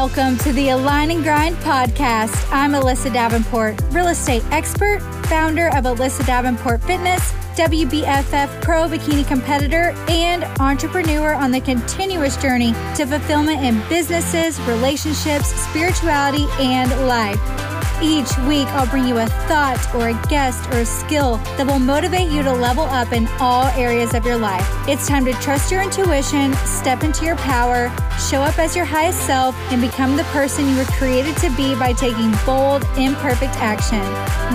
Welcome to the Align and Grind podcast. I'm Alyssa Davenport, real estate expert, founder of Alyssa Davenport Fitness, WBFF pro bikini competitor, and entrepreneur on the continuous journey to fulfillment in businesses, relationships, spirituality, and life. Each week, I'll bring you a thought or a guest or a skill that will motivate you to level up in all areas of your life. It's time to trust your intuition, step into your power, show up as your highest self, and become the person you were created to be by taking bold, imperfect action.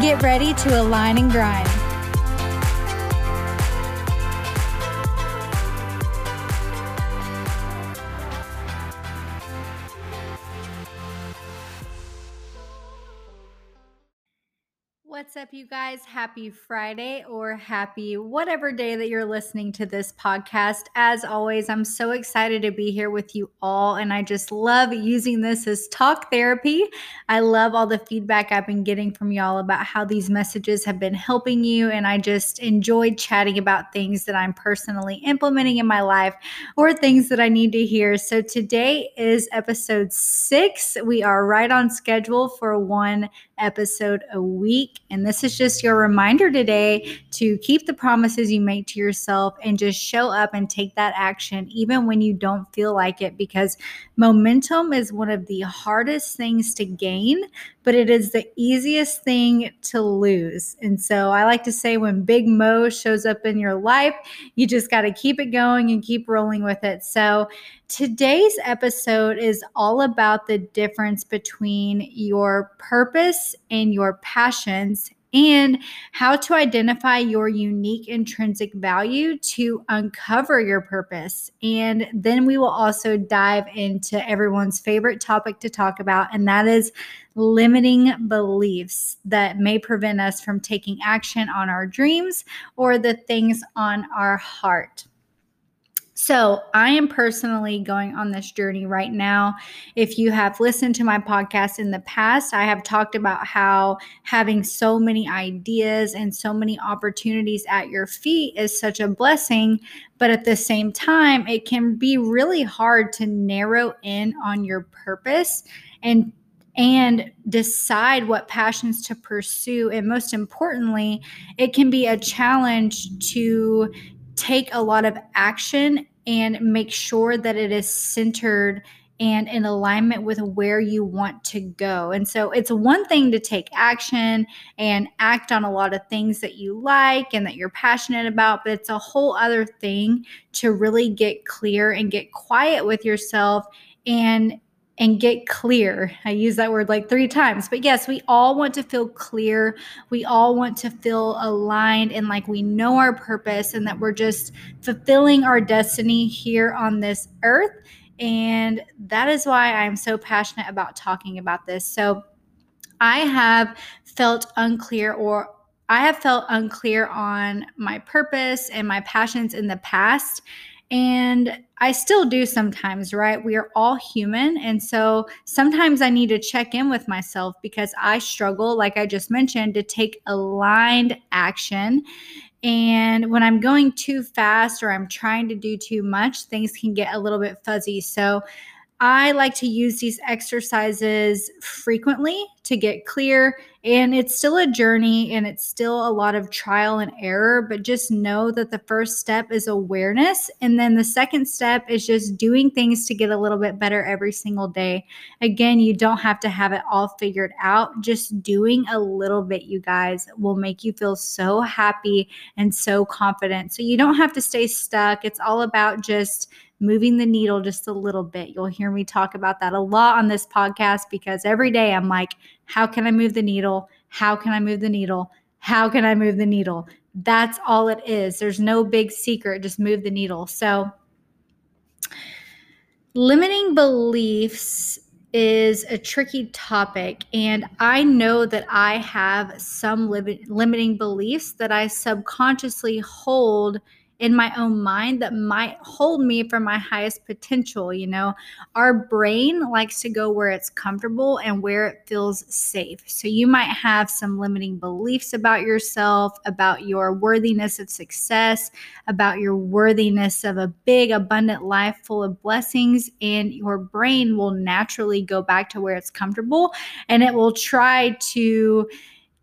Get ready to align and grind. What's up, you guys? Happy Friday or happy whatever day that you're listening to this podcast. As always, I'm so excited to be here with you all, and I just love using this as talk therapy. I love all the feedback I've been getting from y'all about how these messages have been helping you, and I just enjoyed chatting about things that I'm personally implementing in my life or things that I need to hear. So today is episode six. We are right on schedule for one episode a week. And this is just your reminder today to keep the promises you make to yourself and just show up and take that action, even when you don't feel like it, because momentum is one of the hardest things to gain, but it is the easiest thing to lose. And so I like to say when Big Mo shows up in your life, you just got to keep it going and keep rolling with it. So today's episode is all about the difference between your purpose and your passions and how to identify your unique intrinsic value to uncover your purpose. And then we will also dive into everyone's favorite topic to talk about, and that is limiting beliefs that may prevent us from taking action on our dreams or the things on our heart. So, I am personally going on this journey right now. If you have listened to my podcast in the past, I have talked about how having so many ideas and so many opportunities at your feet is such a blessing. But at the same time, it can be really hard to narrow in on your purpose and and decide what passions to pursue. And most importantly, it can be a challenge to take a lot of action and make sure that it is centered and in alignment with where you want to go. And so it's one thing to take action and act on a lot of things that you like and that you're passionate about, but it's a whole other thing to really get clear and get quiet with yourself and and get clear. I use that word like three times. But yes, we all want to feel clear. We all want to feel aligned and like we know our purpose and that we're just fulfilling our destiny here on this earth. And that is why I'm so passionate about talking about this. So I have felt unclear or I have felt unclear on my purpose and my passions in the past. And I still do sometimes, right? We are all human. And so sometimes I need to check in with myself because I struggle, like I just mentioned, to take aligned action. And when I'm going too fast or I'm trying to do too much, things can get a little bit fuzzy. So I like to use these exercises frequently to get clear. And it's still a journey and it's still a lot of trial and error, but just know that the first step is awareness. And then the second step is just doing things to get a little bit better every single day. Again, you don't have to have it all figured out. Just doing a little bit, you guys, will make you feel so happy and so confident. So you don't have to stay stuck. It's all about just moving the needle just a little bit. You'll hear me talk about that a lot on this podcast because every day I'm like, how can I move the needle? How can I move the needle? How can I move the needle? That's all it is. There's no big secret, just move the needle. So, limiting beliefs is a tricky topic. And I know that I have some limiting beliefs that I subconsciously hold in my own mind that might hold me from my highest potential. You know, our brain likes to go where it's comfortable and where it feels safe. So you might have some limiting beliefs about yourself, about your worthiness of success, about your worthiness of a big, abundant life full of blessings. And your brain will naturally go back to where it's comfortable and it will try to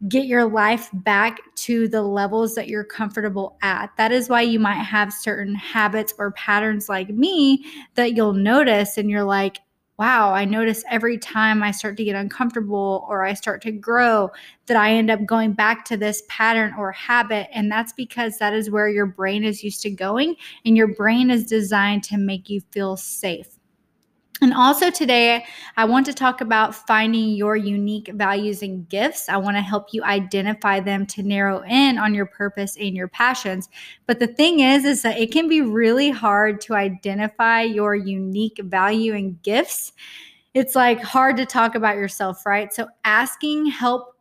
get your life back to the levels that you're comfortable at. That is why you might have certain habits or patterns like me that you'll notice and you're like, wow, I notice every time I start to get uncomfortable or I start to grow that I end up going back to this pattern or habit. And that's because that is where your brain is used to going. And your brain is designed to make you feel safe. And also today, I want to talk about finding your unique values and gifts. I want to help you identify them to narrow in on your purpose and your passions. But the thing is, is that it can be really hard to identify your unique value and gifts. It's like hard to talk about yourself, right? So asking help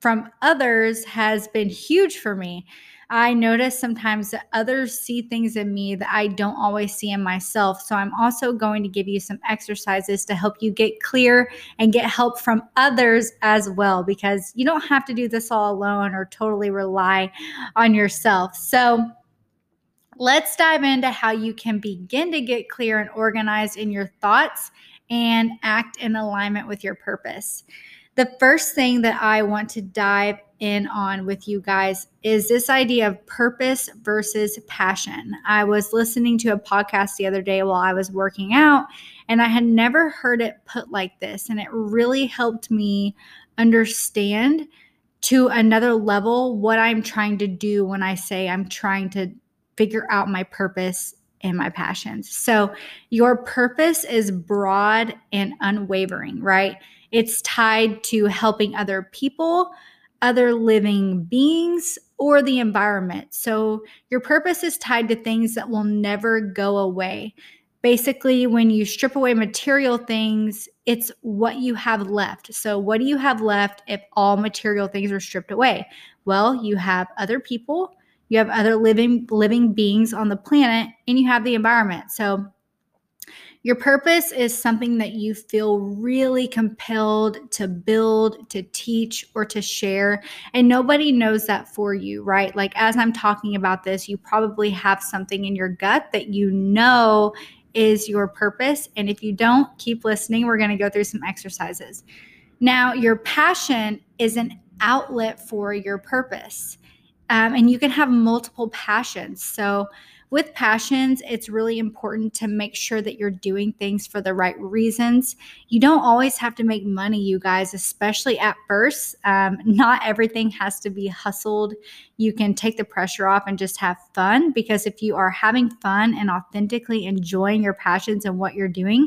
from others has been huge for me. I notice sometimes that others see things in me that I don't always see in myself. So I'm also going to give you some exercises to help you get clear and get help from others as well, because you don't have to do this all alone or totally rely on yourself. So let's dive into how you can begin to get clear and organized in your thoughts and act in alignment with your purpose. The first thing that I want to dive in on with you guys is this idea of purpose versus passion. I was listening to a podcast the other day while I was working out, and I had never heard it put like this. And it really helped me understand to another level what I'm trying to do when I say I'm trying to figure out my purpose and my passions. So, your purpose is broad and unwavering, right? It's tied to helping other people, other living beings, or the environment. So your purpose is tied to things that will never go away. Basically, when you strip away material things, it's what you have left. So, what do you have left if all material things are stripped away? Well, you have other people, you have other living living beings on the planet, and you have the environment. So, your purpose is something that you feel really compelled to build, to teach, or to share. And nobody knows that for you, right? Like, as I'm talking about this, you probably have something in your gut that you know is your purpose. And if you don't, keep listening. We're going to go through some exercises. Now, your passion is an outlet for your purpose. Um, and you can have multiple passions. So, with passions, it's really important to make sure that you're doing things for the right reasons. You don't always have to make money, you guys, especially at first. Um, not everything has to be hustled. You can take the pressure off and just have fun because if you are having fun and authentically enjoying your passions and what you're doing,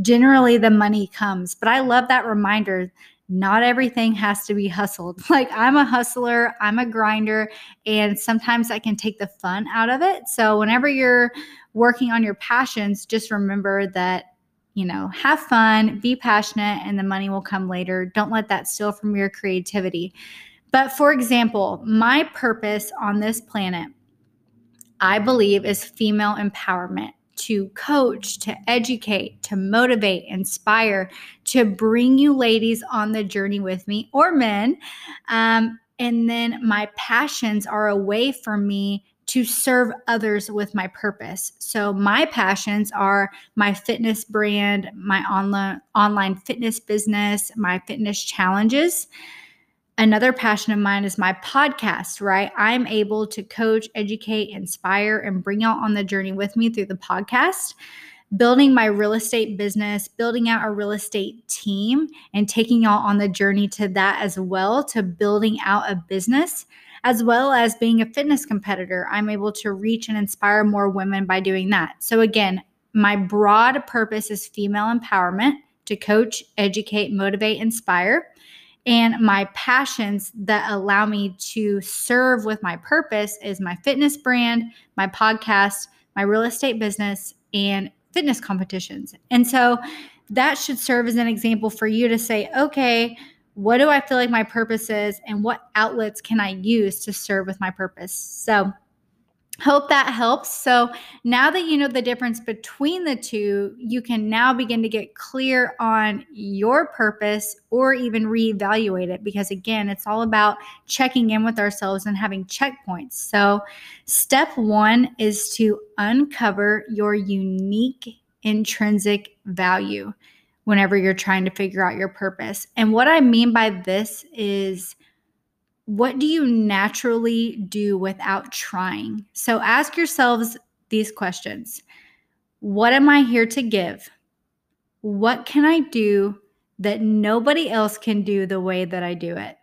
generally the money comes. But I love that reminder not everything has to be hustled. Like I'm a hustler, I'm a grinder, and sometimes I can take the fun out of it. So whenever you're working on your passions, just remember that you know, have fun, be passionate, and the money will come later. Don't let that steal from your creativity. But for example, my purpose on this planet, I believe, is female empowerment to coach, to educate, to motivate, inspire, to bring you ladies on the journey with me or men. Um, and then my passions are a way for me to serve others with my purpose. So my passions are my fitness brand, my online online fitness business, my fitness challenges. Another passion of mine is my podcast, right? I'm able to coach, educate, inspire, and bring out on the journey with me through the podcast. Building my real estate business, building out a real estate team, and taking y'all on the journey to that as well, to building out a business, as well as being a fitness competitor. I'm able to reach and inspire more women by doing that. So, again, my broad purpose is female empowerment to coach, educate, motivate, inspire and my passions that allow me to serve with my purpose is my fitness brand, my podcast, my real estate business, and fitness competitions. And so that should serve as an example for you to say, okay, what do I feel like my purpose is, and what outlets can I use to serve with my purpose? So, Hope that helps. So now that you know the difference between the two, you can now begin to get clear on your purpose or even reevaluate it because, again, it's all about checking in with ourselves and having checkpoints. So, step one is to uncover your unique intrinsic value whenever you're trying to figure out your purpose. And what I mean by this is, what do you naturally do without trying? So ask yourselves these questions What am I here to give? What can I do that nobody else can do the way that I do it?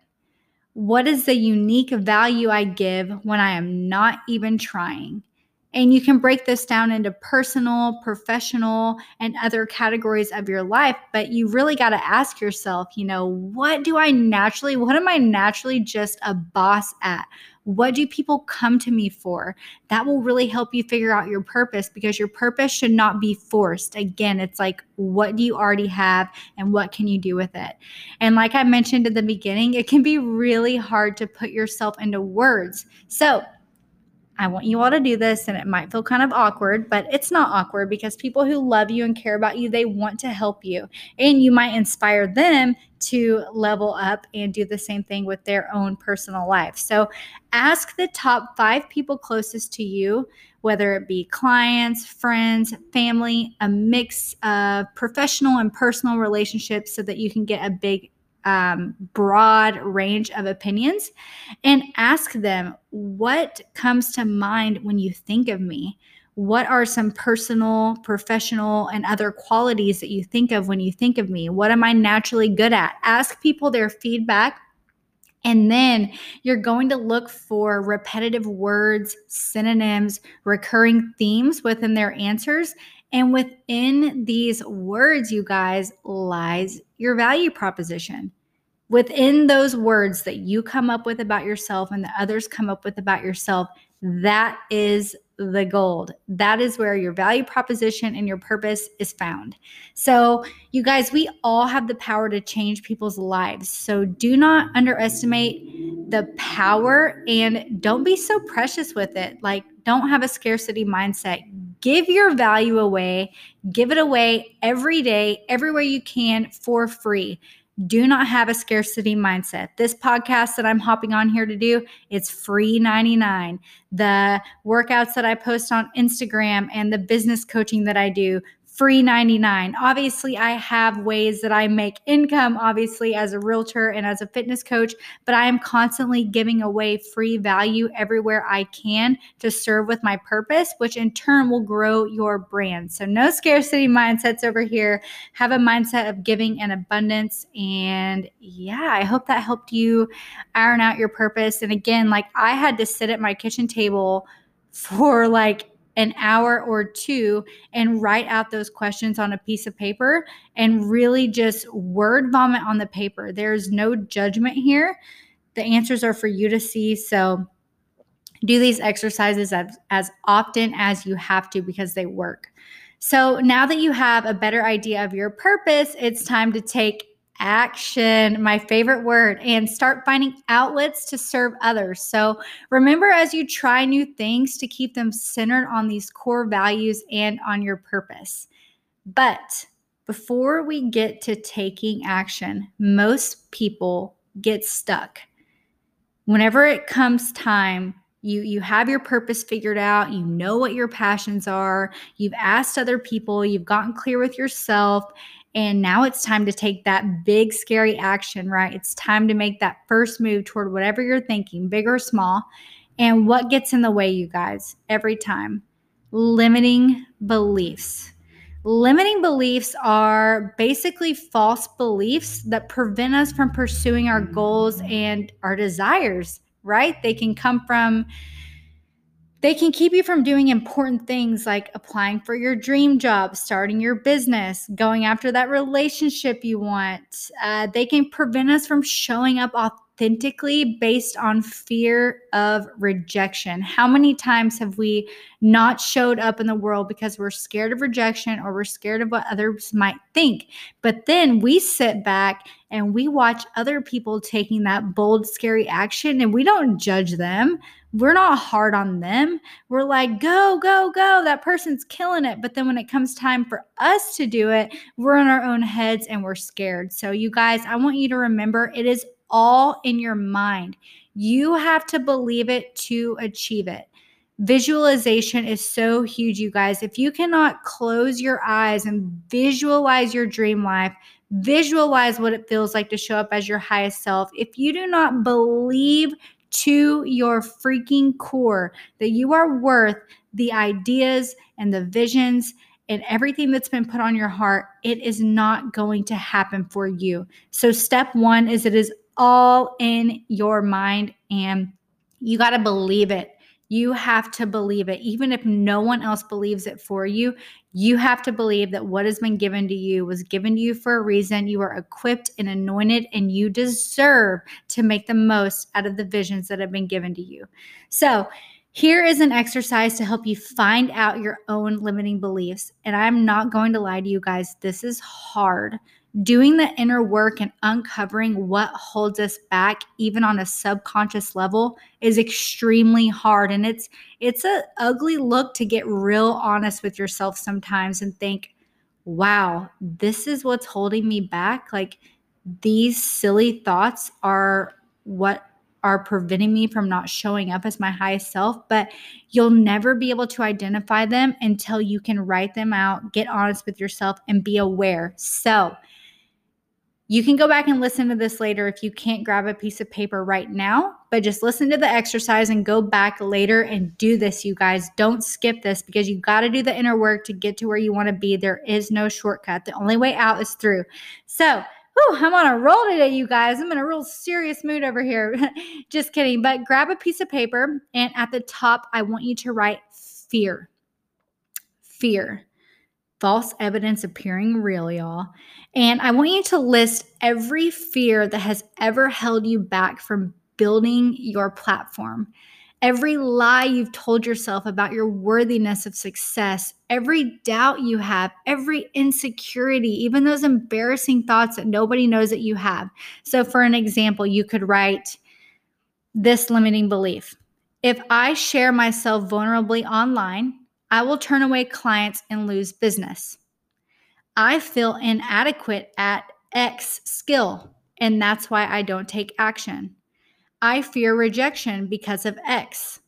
What is the unique value I give when I am not even trying? And you can break this down into personal, professional, and other categories of your life. But you really got to ask yourself, you know, what do I naturally, what am I naturally just a boss at? What do people come to me for? That will really help you figure out your purpose because your purpose should not be forced. Again, it's like, what do you already have and what can you do with it? And like I mentioned at the beginning, it can be really hard to put yourself into words. So, I want you all to do this, and it might feel kind of awkward, but it's not awkward because people who love you and care about you, they want to help you. And you might inspire them to level up and do the same thing with their own personal life. So ask the top five people closest to you, whether it be clients, friends, family, a mix of professional and personal relationships so that you can get a big um, broad range of opinions and ask them what comes to mind when you think of me. What are some personal, professional, and other qualities that you think of when you think of me? What am I naturally good at? Ask people their feedback and then you're going to look for repetitive words, synonyms, recurring themes within their answers. And within these words, you guys, lies your value proposition. Within those words that you come up with about yourself and the others come up with about yourself, that is the gold. That is where your value proposition and your purpose is found. So, you guys, we all have the power to change people's lives. So, do not underestimate the power and don't be so precious with it. Like, don't have a scarcity mindset. Give your value away, give it away every day, everywhere you can for free do not have a scarcity mindset. This podcast that I'm hopping on here to do, it's free 99. The workouts that I post on Instagram and the business coaching that I do, free 99. Obviously, I have ways that I make income, obviously, as a realtor and as a fitness coach, but I am constantly giving away free value everywhere I can to serve with my purpose, which in turn will grow your brand. So, no scarcity mindsets over here. Have a mindset of giving and abundance. And yeah, I hope that helped you iron out your purpose. And again, like I had to sit at my kitchen table for like an hour or two and write out those questions on a piece of paper and really just word vomit on the paper. There's no judgment here. The answers are for you to see. So do these exercises as, as often as you have to because they work. So now that you have a better idea of your purpose, it's time to take action, my favorite word, and start finding outlets to serve others. So remember, as you try new things, to keep them centered on these core values and on your purpose. But before we get to taking action, most people get stuck. Whenever it comes time, you you have your purpose figured out, you know what your passions are, you've asked other people, you've gotten clear with yourself, and now it's time to take that big, scary action, right? It's time to make that first move toward whatever you're thinking, big or small. And what gets in the way, you guys, every time? Limiting beliefs. Limiting beliefs are basically false beliefs that prevent us from pursuing our goals and our desires, right? They can come from they can keep you from doing important things like applying for your dream job, starting your business, going after that relationship you want. Uh, they can prevent us from showing up authentically based on fear of rejection. How many times have we not showed up in the world because we're scared of rejection or we're scared of what others might think? But then we sit back and we watch other people taking that bold, scary action and we don't judge them we're not hard on them. We're like, go, go, go. That person's killing it. But then when it comes time for us to do it, we're in our own heads and we're scared. So, you guys, I want you to remember it is all in your mind. You have to believe it to achieve it. Visualization is so huge, you guys. If you cannot close your eyes and visualize your dream life, visualize what it feels like to show up as your highest self, if you do not believe to your freaking core that you are worth the ideas and the visions and everything that's been put on your heart, it is not going to happen for you. So, step one is it is all in your mind and you got to believe it. You have to believe it. Even if no one else believes it for you, you have to believe that what has been given to you was given to you for a reason. You are equipped and anointed, and you deserve to make the most out of the visions that have been given to you. So, here is an exercise to help you find out your own limiting beliefs. And I'm not going to lie to you guys, this is hard doing the inner work and uncovering what holds us back even on a subconscious level is extremely hard and it's it's a ugly look to get real honest with yourself sometimes and think wow this is what's holding me back like these silly thoughts are what are preventing me from not showing up as my highest self, but you'll never be able to identify them until you can write them out, get honest with yourself, and be aware. So, you can go back and listen to this later if you can't grab a piece of paper right now, but just listen to the exercise and go back later and do this, you guys. Don't skip this because you got to do the inner work to get to where you want to be. There is no shortcut. The only way out is through. So, whew, I'm on a roll today, you guys. I'm in a real serious mood over here. just kidding. But grab a piece of paper, and at the top, I want you to write fear. Fear false evidence appearing real, y'all. And I want you to list every fear that has ever held you back from building your platform. Every lie you've told yourself about your worthiness of success, every doubt you have, every insecurity, even those embarrassing thoughts that nobody knows that you have. So, for an example, you could write this limiting belief If I share myself vulnerably online, I will turn away clients and lose business. I feel inadequate at X skill, and that's why I don't take action. I fear rejection because of X.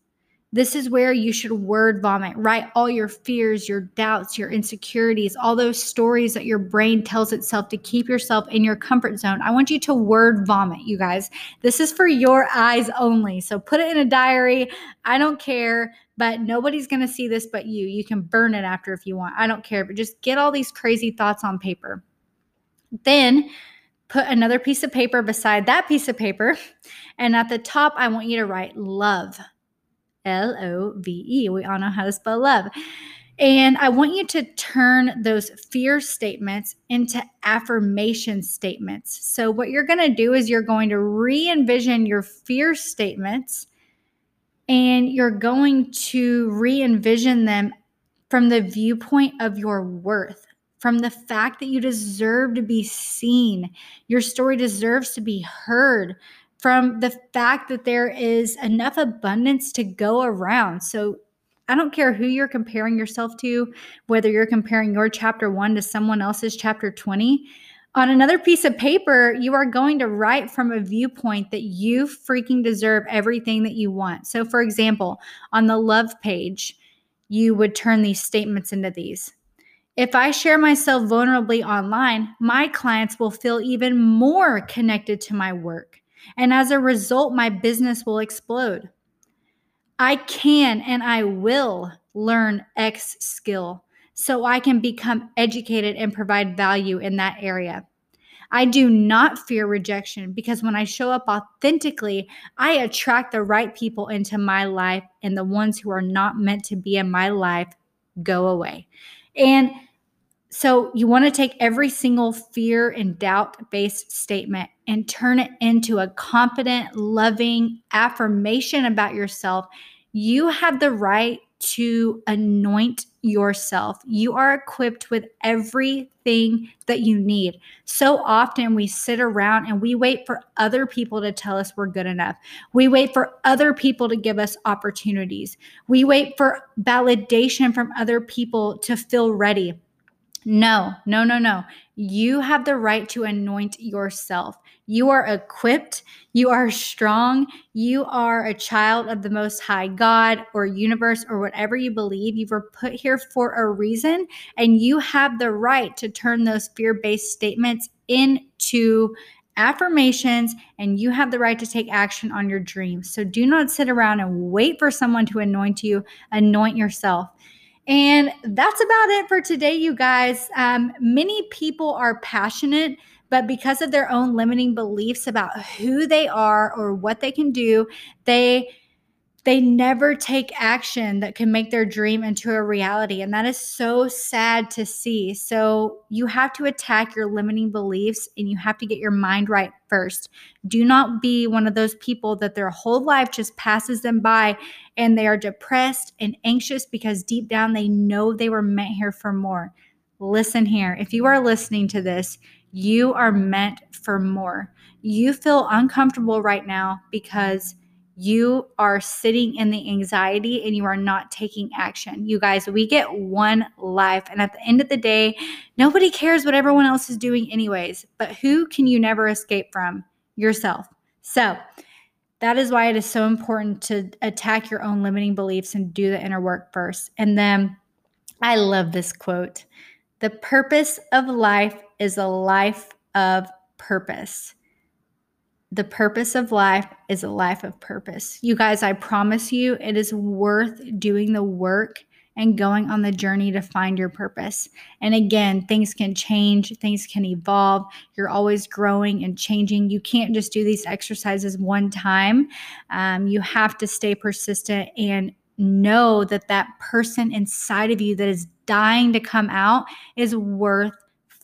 This is where you should word vomit. Write all your fears, your doubts, your insecurities, all those stories that your brain tells itself to keep yourself in your comfort zone. I want you to word vomit, you guys. This is for your eyes only. So put it in a diary. I don't care, but nobody's going to see this but you. You can burn it after if you want. I don't care, but just get all these crazy thoughts on paper. Then put another piece of paper beside that piece of paper. And at the top, I want you to write love. L O V E. We all know how to spell love. And I want you to turn those fear statements into affirmation statements. So, what you're going to do is you're going to re envision your fear statements and you're going to re envision them from the viewpoint of your worth, from the fact that you deserve to be seen. Your story deserves to be heard, from the fact that there is enough abundance to go around. So I don't care who you're comparing yourself to, whether you're comparing your chapter one to someone else's chapter 20. On another piece of paper, you are going to write from a viewpoint that you freaking deserve everything that you want. So, for example, on the love page, you would turn these statements into these. If I share myself vulnerably online, my clients will feel even more connected to my work. And as a result, my business will explode. I can and I will learn X skill so I can become educated and provide value in that area. I do not fear rejection because when I show up authentically, I attract the right people into my life, and the ones who are not meant to be in my life go away. And So, you want to take every single fear and doubt based statement and turn it into a confident, loving affirmation about yourself. You have the right to anoint yourself. You are equipped with everything that you need. So often we sit around and we wait for other people to tell us we're good enough. We wait for other people to give us opportunities. We wait for validation from other people to feel ready. No, no, no, no. You have the right to anoint yourself. You are equipped. You are strong. You are a child of the Most High God or universe or whatever you believe. You were put here for a reason, and you have the right to turn those fear based statements into affirmations and you have the right to take action on your dreams. So do not sit around and wait for someone to anoint you, anoint yourself. And that's about it for today, you guys. Um, many people are passionate, but because of their own limiting beliefs about who they are or what they can do, they they never take action that can make their dream into a reality. And that is so sad to see. So, you have to attack your limiting beliefs and you have to get your mind right first. Do not be one of those people that their whole life just passes them by and they are depressed and anxious because deep down they know they were meant here for more. Listen here. If you are listening to this, you are meant for more. You feel uncomfortable right now because you are sitting in the anxiety and you are not taking action. You guys, we get one life. And at the end of the day, nobody cares what everyone else is doing, anyways. But who can you never escape from? Yourself. So, that is why it is so important to attack your own limiting beliefs and do the inner work first. And then I love this quote The purpose of life is a life of purpose the purpose of life is a life of purpose. You guys, I promise you, it is worth doing the work and going on the journey to find your purpose. And again, things can change, things can evolve. You're always growing and changing. You can't just do these exercises one time. Um, you have to stay persistent and know that that person inside of you that is dying to come out is worth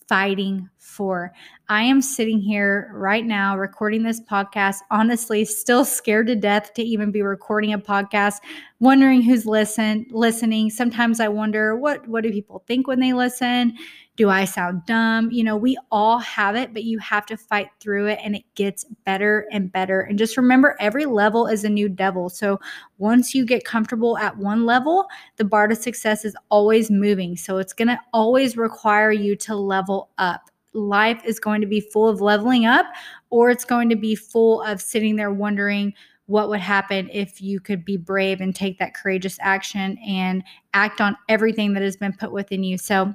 fighting for. I am sitting here right now recording this podcast, honestly, still scared to death to even be recording a podcast, wondering who's listen listening. Sometimes I wonder what what do people think when they listen? Do I sound dumb? You know, we all have it, but you have to fight through it and it gets better and better. And just remember every level is a new devil. So once you get comfortable at one level, the bar to success is always moving. So it's going to always require you to level up life is going to be full of leveling up or it's going to be full of sitting there wondering what would happen if you could be brave and take that courageous action and act on everything that has been put within you. So,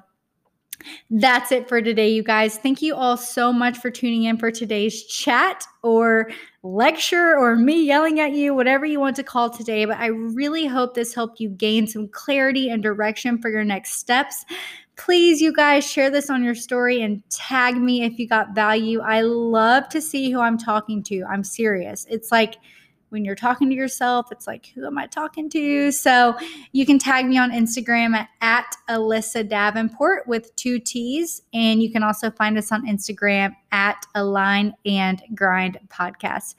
that's it for today, you guys. Thank you all so much for tuning in for today's chat or lecture or me yelling at you, whatever you want to call today. But I really hope this helped you gain some clarity and direction for your next steps. Please, you guys, share this on your story and tag me if you got value. I love to see who I'm talking to. I'm serious. It's like, when you're talking to yourself, it's like, who am I talking to? So you can tag me on Instagram at, at Alyssa Davenport with two T's. And you can also find us on Instagram at Align and Grind Podcast.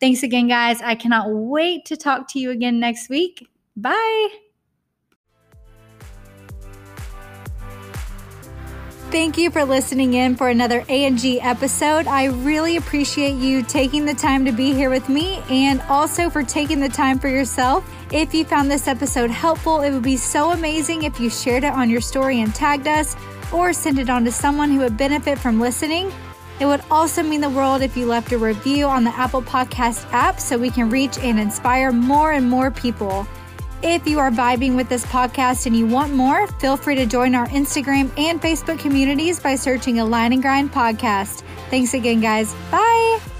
Thanks again, guys. I cannot wait to talk to you again next week. Bye. Thank you for listening in for another A&G episode. I really appreciate you taking the time to be here with me and also for taking the time for yourself. If you found this episode helpful, it would be so amazing if you shared it on your story and tagged us or sent it on to someone who would benefit from listening. It would also mean the world if you left a review on the Apple Podcast app so we can reach and inspire more and more people. If you are vibing with this podcast and you want more, feel free to join our Instagram and Facebook communities by searching Align and Grind Podcast. Thanks again, guys. Bye.